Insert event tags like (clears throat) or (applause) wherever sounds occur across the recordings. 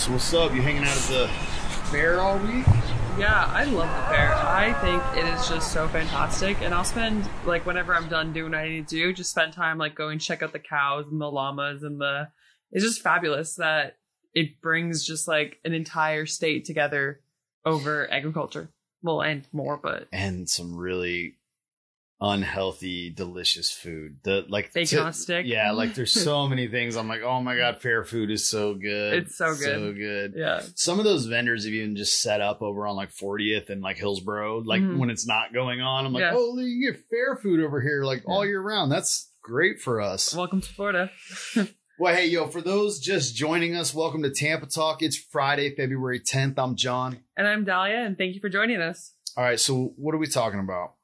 So what's up? You hanging out at the fair all week? Yeah, I love the fair. I think it is just so fantastic, and I'll spend like whenever I'm done doing what I need to do, just spend time like going check out the cows and the llamas and the. It's just fabulous that it brings just like an entire state together over agriculture. Well, and more, but And some really unhealthy, delicious food. The like bacon to- on stick. Yeah, like there's so (laughs) many things. I'm like, oh my god, fair food is so good. It's so good. So good. yeah. Some of those vendors have even just set up over on like 40th and like Hillsborough, like Mhm. when it's not going on. I'm like, Yeah. oh, you get fair food over here like all year round. That's great for us. Welcome to Florida. (laughs) Well, hey, yo, for those just joining us, welcome to Tampa Talk. It's Friday, February 10th. I'm John. And I'm Dahlia, and thank you for joining us. All right, so what are we talking about?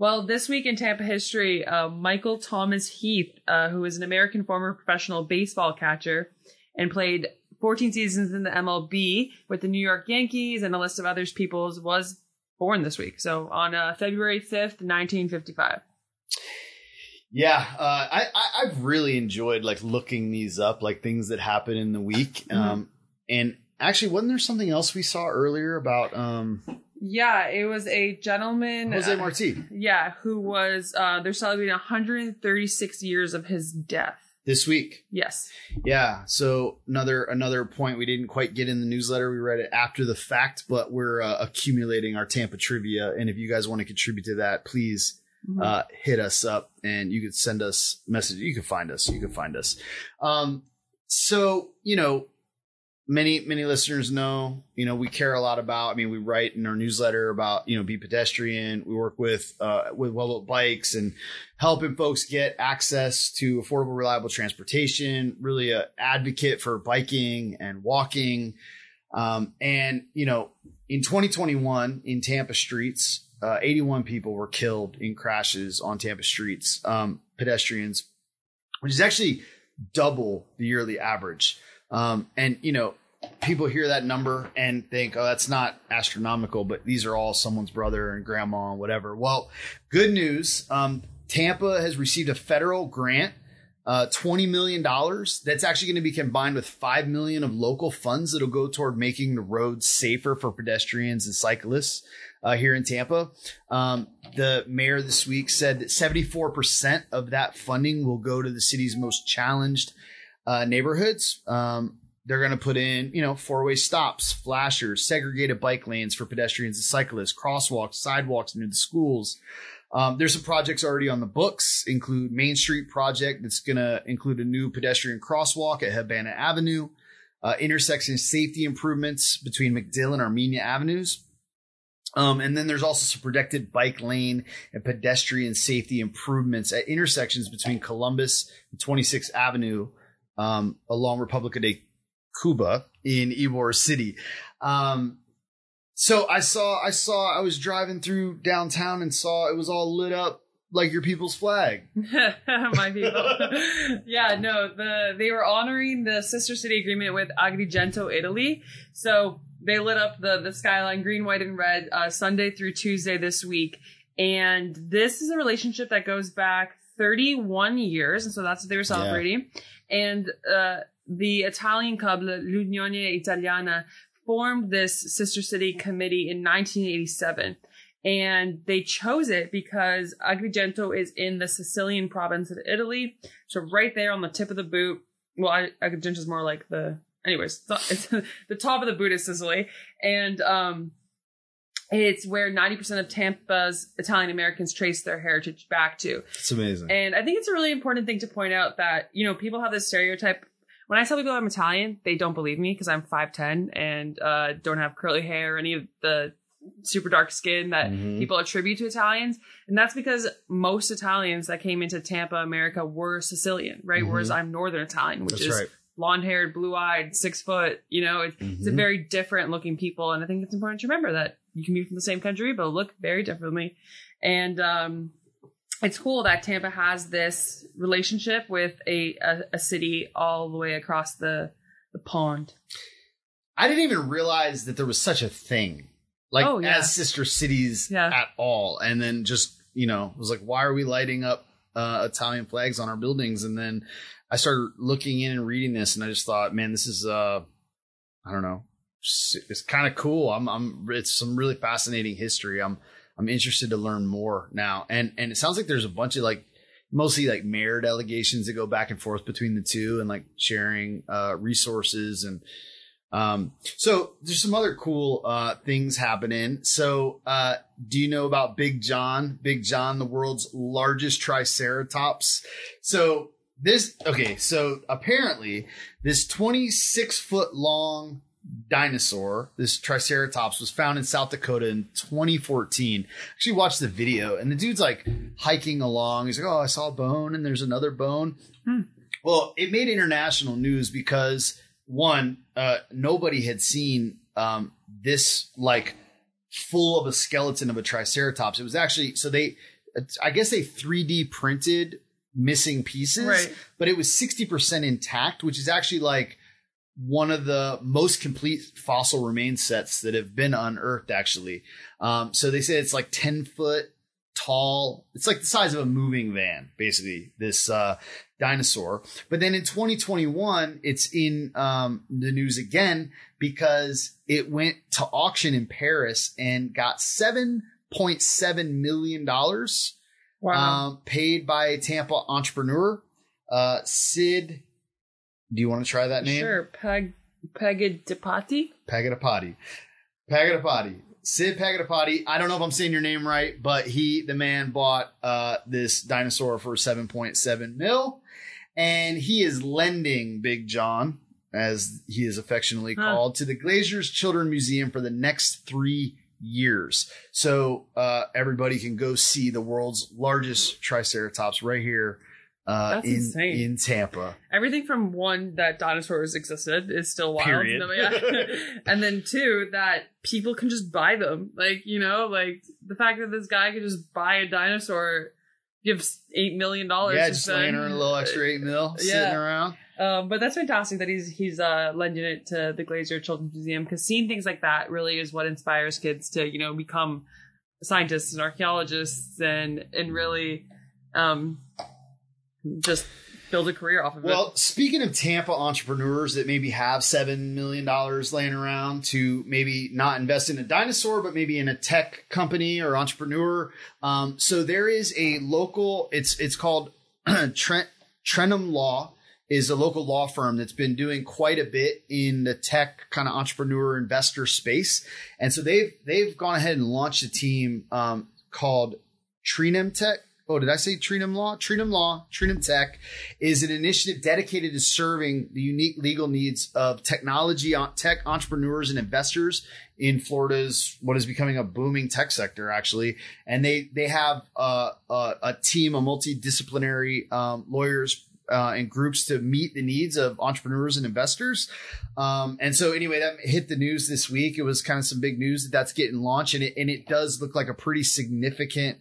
Well, this week in Tampa history, uh, Michael Thomas Heath, uh, who is an American former professional baseball catcher and played 14 seasons in the MLB with the New York Yankees and a list of others peoples, was born this week. So on uh, February 5th, 1955. Yeah, uh, I, I I've really enjoyed like looking these up, like things that happen in the week. Um, and actually, wasn't there something else we saw earlier about um Yeah, it was a gentleman. Jose uh, Marti yeah, who was, uh, they're celebrating 136 years of his death. this week? Yes. Yeah. So another another point we didn't quite get in the newsletter. We read it after the fact, but we're uh, accumulating our Tampa trivia. And if you guys want to contribute to that, please Mhm. uh, hit us up and you could send us message. You can find us. You can find us. Um, so, you know, many, many listeners know, you know, we care a lot about, I mean, we write in our newsletter about, you know, be pedestrian. We work with, uh, with Well built Bikes and helping folks get access to affordable, reliable transportation, really a advocate for biking and walking. Um, and, you know, in 2021 in Tampa streets, uh, 81 people were killed in crashes on Tampa streets, um, pedestrians, which is actually double the yearly average. Um, and, you know, people hear that number and think, oh, that's not astronomical, but these are all someone's brother and grandma and whatever. Well, good news. Um, Tampa has received a federal grant uh, $20 million. That's actually going to be combined with 5 million of local funds that'll go toward making the roads safer for pedestrians and cyclists uh, here in Tampa. Um, the mayor this week said that 74% of that funding will go to the city's most challenged uh, neighborhoods. Um, they're going to put in, you know, four way stops, flashers, segregated bike lanes for pedestrians and cyclists, crosswalks, sidewalks near the schools. Um, there's some projects already on the books, include Main Street project that's going to include a new pedestrian crosswalk at Habana Avenue, uh, intersection safety improvements between MacDill and Armenia Avenues. Um, and then there's also some protected bike lane and pedestrian safety improvements at intersections between Columbus and 26th Avenue um, along Republica de Cuba in Ybor City. Um, so I saw, I saw, I was driving through downtown and saw it was all lit up like your people's flag. (laughs) my people. (laughs) yeah, no, the they were honoring the sister city agreement with Agrigento, Italy. So they lit up the the skyline green, white, and red uh, Sunday through Tuesday this week. And this is a relationship that goes back 31 years, and so that's what they were celebrating. And uh, the Italian club, l'Unione Italiana, formed this sister city committee in 1987 and they chose it because Agrigento is in the Sicilian province of Italy, so right there on the tip of the boot. Well, Agrigento is more like the, anyways, it's (laughs) the top of the boot is Sicily, and um, it's where ninety percent of Tampa's Italian Americans trace their heritage back to. It's amazing. And I think it's a really important thing to point out that you know people have this stereotype. When I tell people I'm Italian, they don't believe me because I'm 5'10 and uh, don't have curly hair or any of the super dark skin that Mhm. people attribute to Italians. And that's because most Italians that came into Tampa, America were Sicilian, right? Mhm. Whereas I'm Northern Italian, which That's is right. blonde haired, blue eyed, six foot. You know, it's, it's a Mhm. very different looking people. And I think it's important to remember that you can be from the same country, but look very differently. And, um, it's cool that Tampa has this relationship with a, a, a city all the way across the, the pond. I didn't even realize that there was such a thing, like Oh, yeah. as sister cities Yeah. at all. And then just you know was like, why are we lighting up uh, Italian flags on our buildings? And then I started looking in and reading this, and I just thought, man, this is uh I don't know. It's, kind of cool. I'm, I'm, it's some really fascinating history. I'm, I'm interested to learn more now. And, and it sounds like there's a bunch of like, mostly like mayor delegations that go back and forth between the two and like sharing, uh, resources and, um, so there's some other cool, uh, things happening. So, uh, do you know about Big John? Big John, the world's largest triceratops. So this, okay. So apparently this 26 foot long dinosaur, this Triceratops, was found in South Dakota in 2014. Actually, watched the video, and the dude's like hiking along. He's like, "Oh, I saw a bone, and there's another bone." Hmm. Well, it made international news because one, uh, nobody had seen um, this like full of a skeleton of a Triceratops. It was actually so they, I guess they 3D printed missing pieces, Right. but it was 60% intact, which is actually like one of the most complete fossil remains sets that have been unearthed actually. Um, so they say it's like 10 foot tall. It's like the size of a moving van, basically, this, uh, dinosaur. But then in 2021, it's in, um, the news again because it went to auction in Paris and got $7.7 million Wow. um, paid by a Tampa entrepreneur, uh, Sid. Do you want to try that name? Sure. Peg Pegidipati? Pagadapati. Pagadapati. Sid Pagadapati. I don't know if I'm saying your name right, but he, the man, bought uh, this dinosaur for 7.7 mil, and he is lending Big John, as he is affectionately Huh. called, to the Glazer's Children Museum for the next three years. So uh, everybody can go see the world's largest Triceratops right here uh, That's in insane. in Tampa. Everything from one that dinosaurs existed is still wild. Period. No, yeah. (laughs) and then two that people can just buy them. Like you know, like the fact that this guy could just buy a dinosaur, gives eight million dollars. Yeah, to just spend. laying her in a little extra eight mil, Yeah. sitting around. Um, but that's fantastic that he's he's uh, lending it to the Glazer Children's Museum because seeing things like that really is what inspires kids to you know become scientists and archaeologists and and really um, just build a career off of it. Well, speaking of Tampa entrepreneurs that maybe have seven million dollars laying around to maybe not invest in a dinosaur, but maybe in a tech company or entrepreneur. Um, so there is a local. It's it's called (clears throat) Trent Trenam Law is a local law firm that's been doing quite a bit in the tech kind of entrepreneur investor space, and so they've they've gone ahead and launched a team um, called TrenamTech. Oh, did I say Trenam Law? Trenam Law, TrenamTech is an initiative dedicated to serving the unique legal needs of technology, tech entrepreneurs, and investors in Florida's what is becoming a booming tech sector, actually. And they they have uh, a, a team of multidisciplinary um, lawyers. Uh, and groups to meet the needs of entrepreneurs and investors. Um, and so anyway, that hit the news this week. It was kind of some big news that that's getting launched and it, and it does look like a pretty significant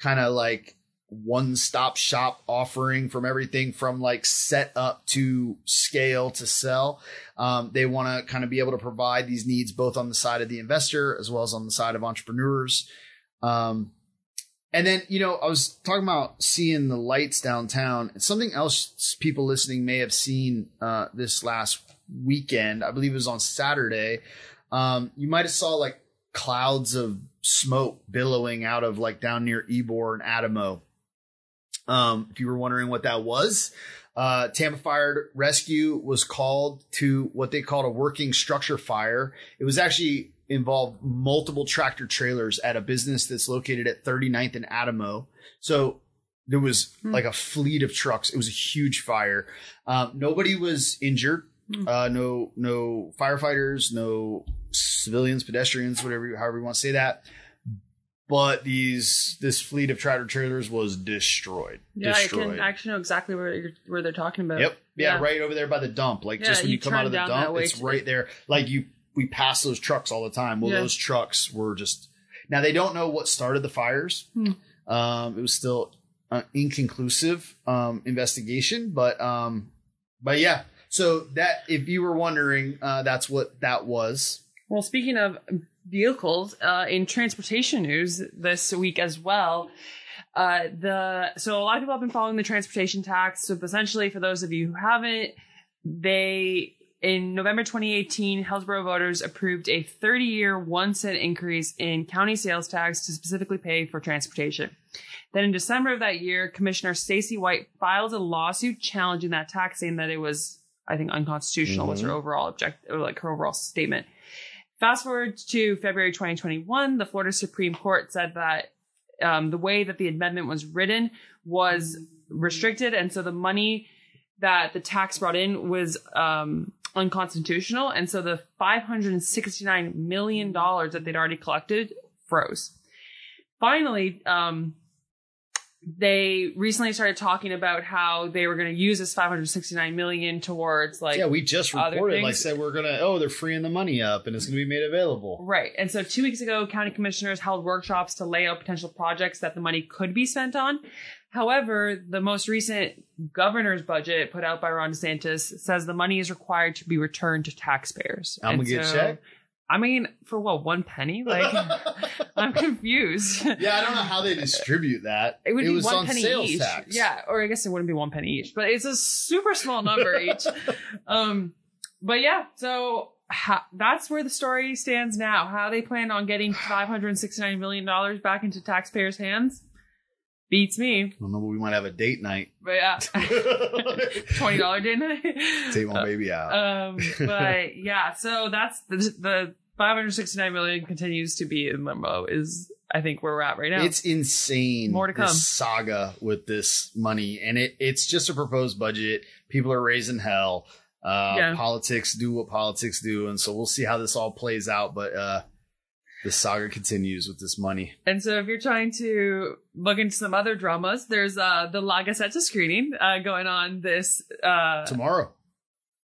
kind of like one stop shop offering from everything from like set up to scale to sell. Um, they want to kind of be able to provide these needs both on the side of the investor as well as on the side of entrepreneurs. Um, and then, you know, I was talking about seeing the lights downtown. Something else people listening may have seen uh, this last weekend. I believe it was on Saturday. Um, you might have saw like clouds of smoke billowing out of like down near Ybor and Adamo. Um, if you were wondering what that was, uh, Tampa Fire Rescue was called to what they called a working structure fire. It was actually involved multiple tractor trailers at a business that's located at 39th and Adamo. So there was Hmm. like a fleet of trucks. It was a huge fire. Um, nobody was injured. Hmm. Uh, no, no firefighters, no civilians, pedestrians, whatever, however you want to say that. But these, this fleet of tractor trailers was destroyed. Yeah, destroyed. I can actually know exactly where where they're talking about. Yep. Yeah, Yeah. right over there by the dump. Like Yeah, just when you, you come out of the dump, it's right there. Like you, we pass those trucks all the time. Well, Yeah. those trucks were just. Now they don't know what started the fires. Hmm. Um, it was still an inconclusive um, investigation, but um, but yeah. So that if you were wondering, uh, that's what that was. Well, speaking of vehicles, uh, in transportation news this week as well, uh, the so a lot of people have been following the transportation tax. So essentially, for those of you who haven't, they In November 2018, Hillsborough voters approved a 30 year, one cent increase in county sales tax to specifically pay for transportation. Then in December of that year, Commissioner Stacy White filed a lawsuit challenging that tax, saying that it was, I think, unconstitutional was her overall object, like her overall statement. Fast forward to February 2021, the Florida Supreme Court said that um, the way that the amendment was written was restricted, and so the money that the tax brought in was um, unconstitutional, and so the 569 million dollars that they'd already collected froze. Finally, um, they recently started talking about how they were going to use this 569 million towards like yeah, we just reported, like said, we're gonna. Oh, they're freeing the money up, and it's gonna be made available. Right. And so two weeks ago, county commissioners held workshops to lay out potential projects that the money could be spent on. However, the most recent governor's budget put out by Ron DeSantis says the money is required to be returned to taxpayers. I'm get a so- check. I mean, for what, one penny? Like, (laughs) I'm confused. Yeah, I don't know how they distribute that. It would be was one on penny sales each. tax. Yeah, or I guess it wouldn't be one penny each, but it's a super small number each. (laughs) Um, but yeah, so ha- that's where the story stands now. How they plan on getting 569 million dollars back into taxpayers' hands beats me. I don't know, but we might have a date night. But yeah, (laughs) (laughs) twenty dollar date night. Take my baby out. Um, but yeah, so that's the, the 569 million continues to be in limbo. Is I think where we're at right now. It's insane. More to come. This saga with this money, and it it's just a proposed budget. People are raising hell. Uh, Yeah. Politics do what politics do, and so we'll see how this all plays out. But uh, the saga continues with this money. And so if you're trying to look into some other dramas, there's uh the La Gaceta screening uh going on this uh Tomorrow,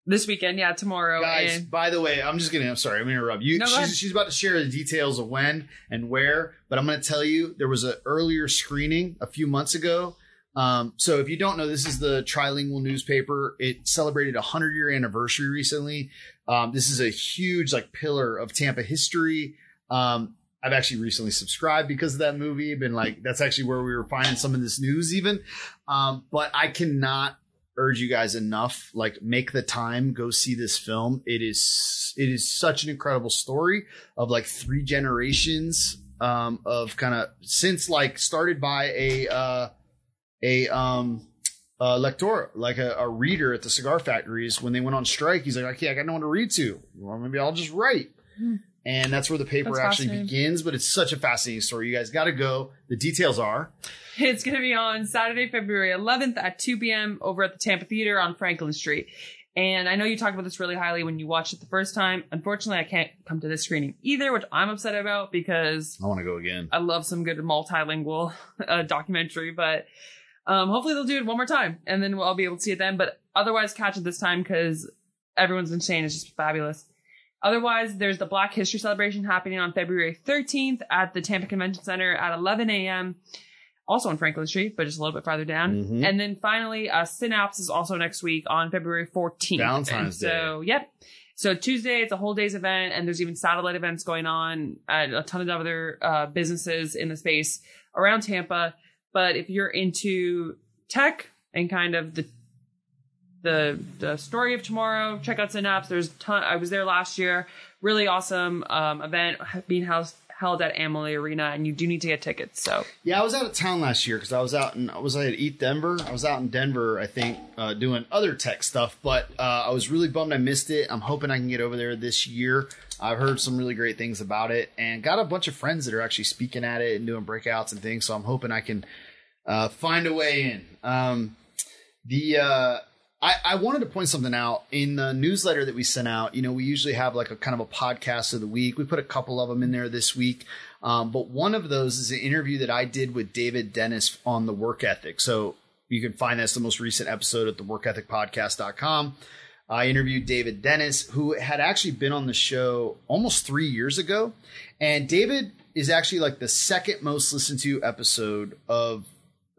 this weekend, yeah, tomorrow. guys. and By the way, I'm just gonna. I'm sorry. I'm gonna interrupt you. No, she's, she's about to share the details of when and where, but I'm gonna tell you there was an earlier screening a few months ago. Um, so if you don't know, this is the trilingual newspaper. It celebrated a hundred year anniversary recently. Um, this is a huge like pillar of Tampa history. Um, I've actually recently subscribed because of that movie. Been like, that's actually where we were finding some of this news even. Um, but I cannot urge you guys enough. Like, make the time, go see this film. It is, it is such an incredible story of like three generations, um, of kind of since like started by a, uh, a, um, uh, lector, like a, a reader at the cigar factories when they went on strike. He's like, okay, I got no one to read to. Well, maybe I'll just write. And that's where the paper That's actually begins, but it's such a fascinating story. You guys got to go. The details are (laughs) it's gonna be on Saturday, February 11th at 2 p.m. over at the Tampa Theater on Franklin Street. And I know you talked about this really highly when you watched it the first time. Unfortunately, I can't come to this screening either, which I'm upset about because I want to go again. I love some good multilingual (laughs) uh, documentary, but um, hopefully they'll do it one more time and then I'll be able to see it then. But otherwise, catch it this time because everyone's been saying it's just fabulous. Otherwise, there's the Black History Celebration happening on February 13th at the Tampa Convention Center at 11 a.m. Also on Franklin Street, but just a little bit farther down. Mhm. And then finally, uh, Synapse is also next week on February 14th. Valentine's And So, yep. So Tuesday, it's a whole day's event, and there's even satellite events going on at a ton of other uh, businesses in the space around Tampa. But if you're into tech and kind of the the the story of tomorrow, check out Synapse. There's ton. I was there last year. Really awesome um, event being housed, held at Amalie Arena, and you do need to get tickets. So Yeah, I was out of town last year because I was out was I at Eat Denver? I was out in Denver, I think, uh, doing other tech stuff. But uh, I was really bummed I missed it. I'm hoping I can get over there this year. I've heard some really great things about it, and got a bunch of friends that are actually speaking at it and doing breakouts and things. So I'm hoping I can uh, find a way in. Um, the uh, I, I wanted to point something out in the newsletter that we sent out. You know, we usually have like a kind of a podcast of the week. We put a couple of them in there this week, um, but one of those is an interview that I did with David Dennis on the work ethic. So you can find that's the most recent episode at the workethicpodcast.com. I interviewed David Dennis, who had actually been on the show almost three years ago. And David is actually like the second most listened to episode of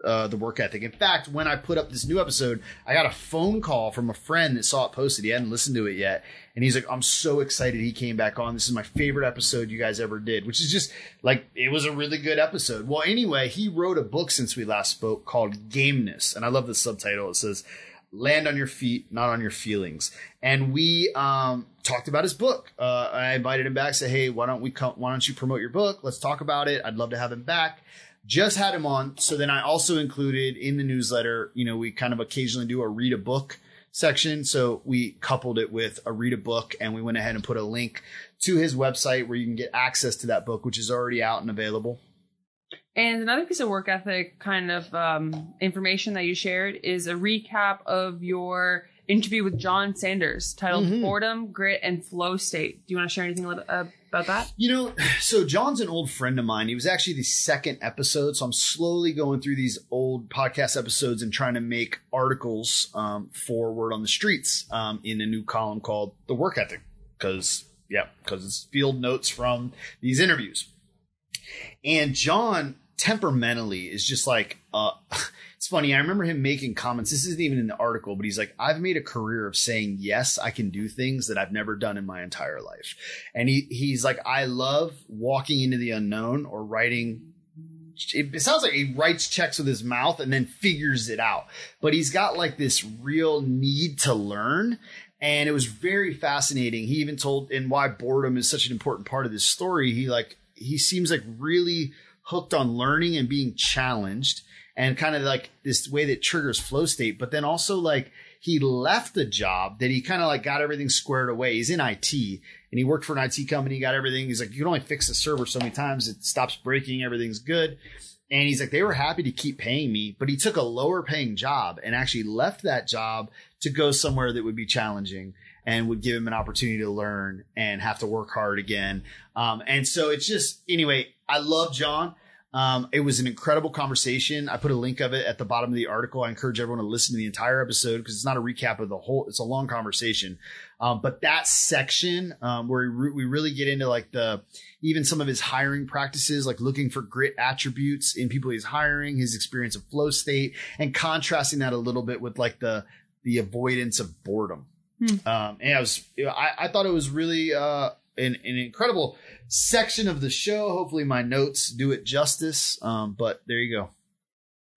uh, the work ethic. In fact, when I put up this new episode, I got a phone call from a friend that saw it posted. He hadn't listened to it yet. And he's like, I'm so excited he came back on. This is my favorite episode you guys ever did, which is just like, it was a really good episode. Well, anyway, he wrote a book since we last spoke called Gameness. And I love the subtitle. It says, land on your feet, not on your feelings. And we um, talked about his book. Uh, I invited him back. Said, hey, why don't we come? Why don't you promote your book? Let's talk about it. I'd love to have him back. Just had him on. So then I also included in the newsletter. You know, we kind of occasionally do a read a book section. So we coupled it with a read a book, and we went ahead and put a link to his website where you can get access to that book, which is already out and available. And another piece of work ethic kind of um, information that you shared is a recap of your interview with John Sanders titled Mhm. Boredom, Grit, and Flow State. Do you want to share anything a little, uh, about that? You know, so John's an old friend of mine. He was actually the second episode. So I'm slowly going through these old podcast episodes and trying to make articles um, for Word on the Streets um, in a new column called The Work Ethic. Because, yeah, because it's field notes from these interviews. And John temperamentally is just like, uh, (laughs) it's funny. I remember him making comments. This isn't even in the article, but he's like, I've made a career of saying, yes, I can do things that I've never done in my entire life. And he, he's like, I love walking into the unknown or writing. It, sounds like he writes checks with his mouth and then figures it out. But he's got like this real need to learn. And it was very fascinating. He even told, and why boredom is such an important part of this story. He like, he seems like really hooked on learning and being challenged and kind of like this way that triggers flow state. But then also like he left the job that he kind of like got everything squared away. He's in IT and he worked for an IT company, got everything. He's like, you can only fix the server so many times. It stops breaking. Everything's good. And he's like, they were happy to keep paying me, but he took a lower paying job and actually left that job to go somewhere that would be challenging and would give him an opportunity to learn and have to work hard again. Um, and so it's just, anyway, I love John. Um, it was an incredible conversation. I put a link of it at the bottom of the article. I encourage everyone to listen to the entire episode because it's not a recap of the whole, it's a long conversation. Um, but that section, um, where we, re- we really get into like the, even some of his hiring practices, like looking for grit attributes in people he's hiring, his experience of flow state and contrasting that a little bit with like the, the avoidance of boredom. Hmm. Um, and I was, I, I thought it was really, uh, an, an incredible section of the show. Hopefully my notes do it justice. Um, but there you go.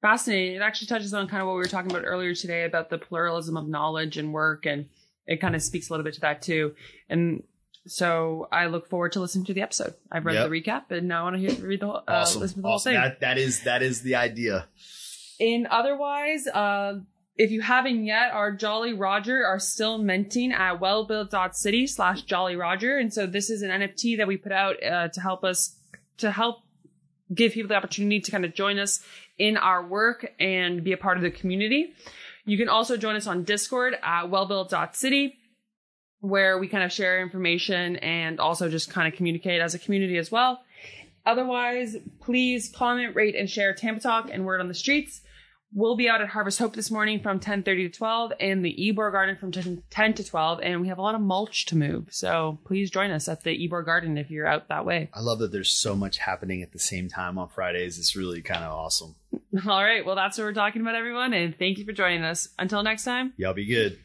Fascinating. It actually touches on kind of what we were talking about earlier today about the pluralism of knowledge and work, and it kind of speaks a little bit to that too. And so I look forward to listening to the episode. I've read Yep. the recap, and now I want to hear read the whole, uh, Awesome. listen to the whole thing. That, that is, that is the idea. In otherwise, uh, if you haven't yet, our Jolly Roger are still minting at wellbuilt.city slash Jolly Roger. And so this is an NFT that we put out uh, to help us, to help give people the opportunity to kind of join us in our work and be a part of the community. You can also join us on Discord at wellbuilt.city where we kind of share information and also just kind of communicate as a community as well. Otherwise, please comment, rate, and share Tampa Talk and Word on the Streets. We'll be out at Harvest Hope this morning from 10:30 to 12 and the Ybor Garden from 10 10 to 12 and we have a lot of mulch to move. So please join us at the Ybor Garden if you're out that way. I love that there's so much happening at the same time on Fridays. It's really kind of awesome. (laughs) All right, well that's what we're talking about everyone and thank you for joining us. Until next time. Y'all be good.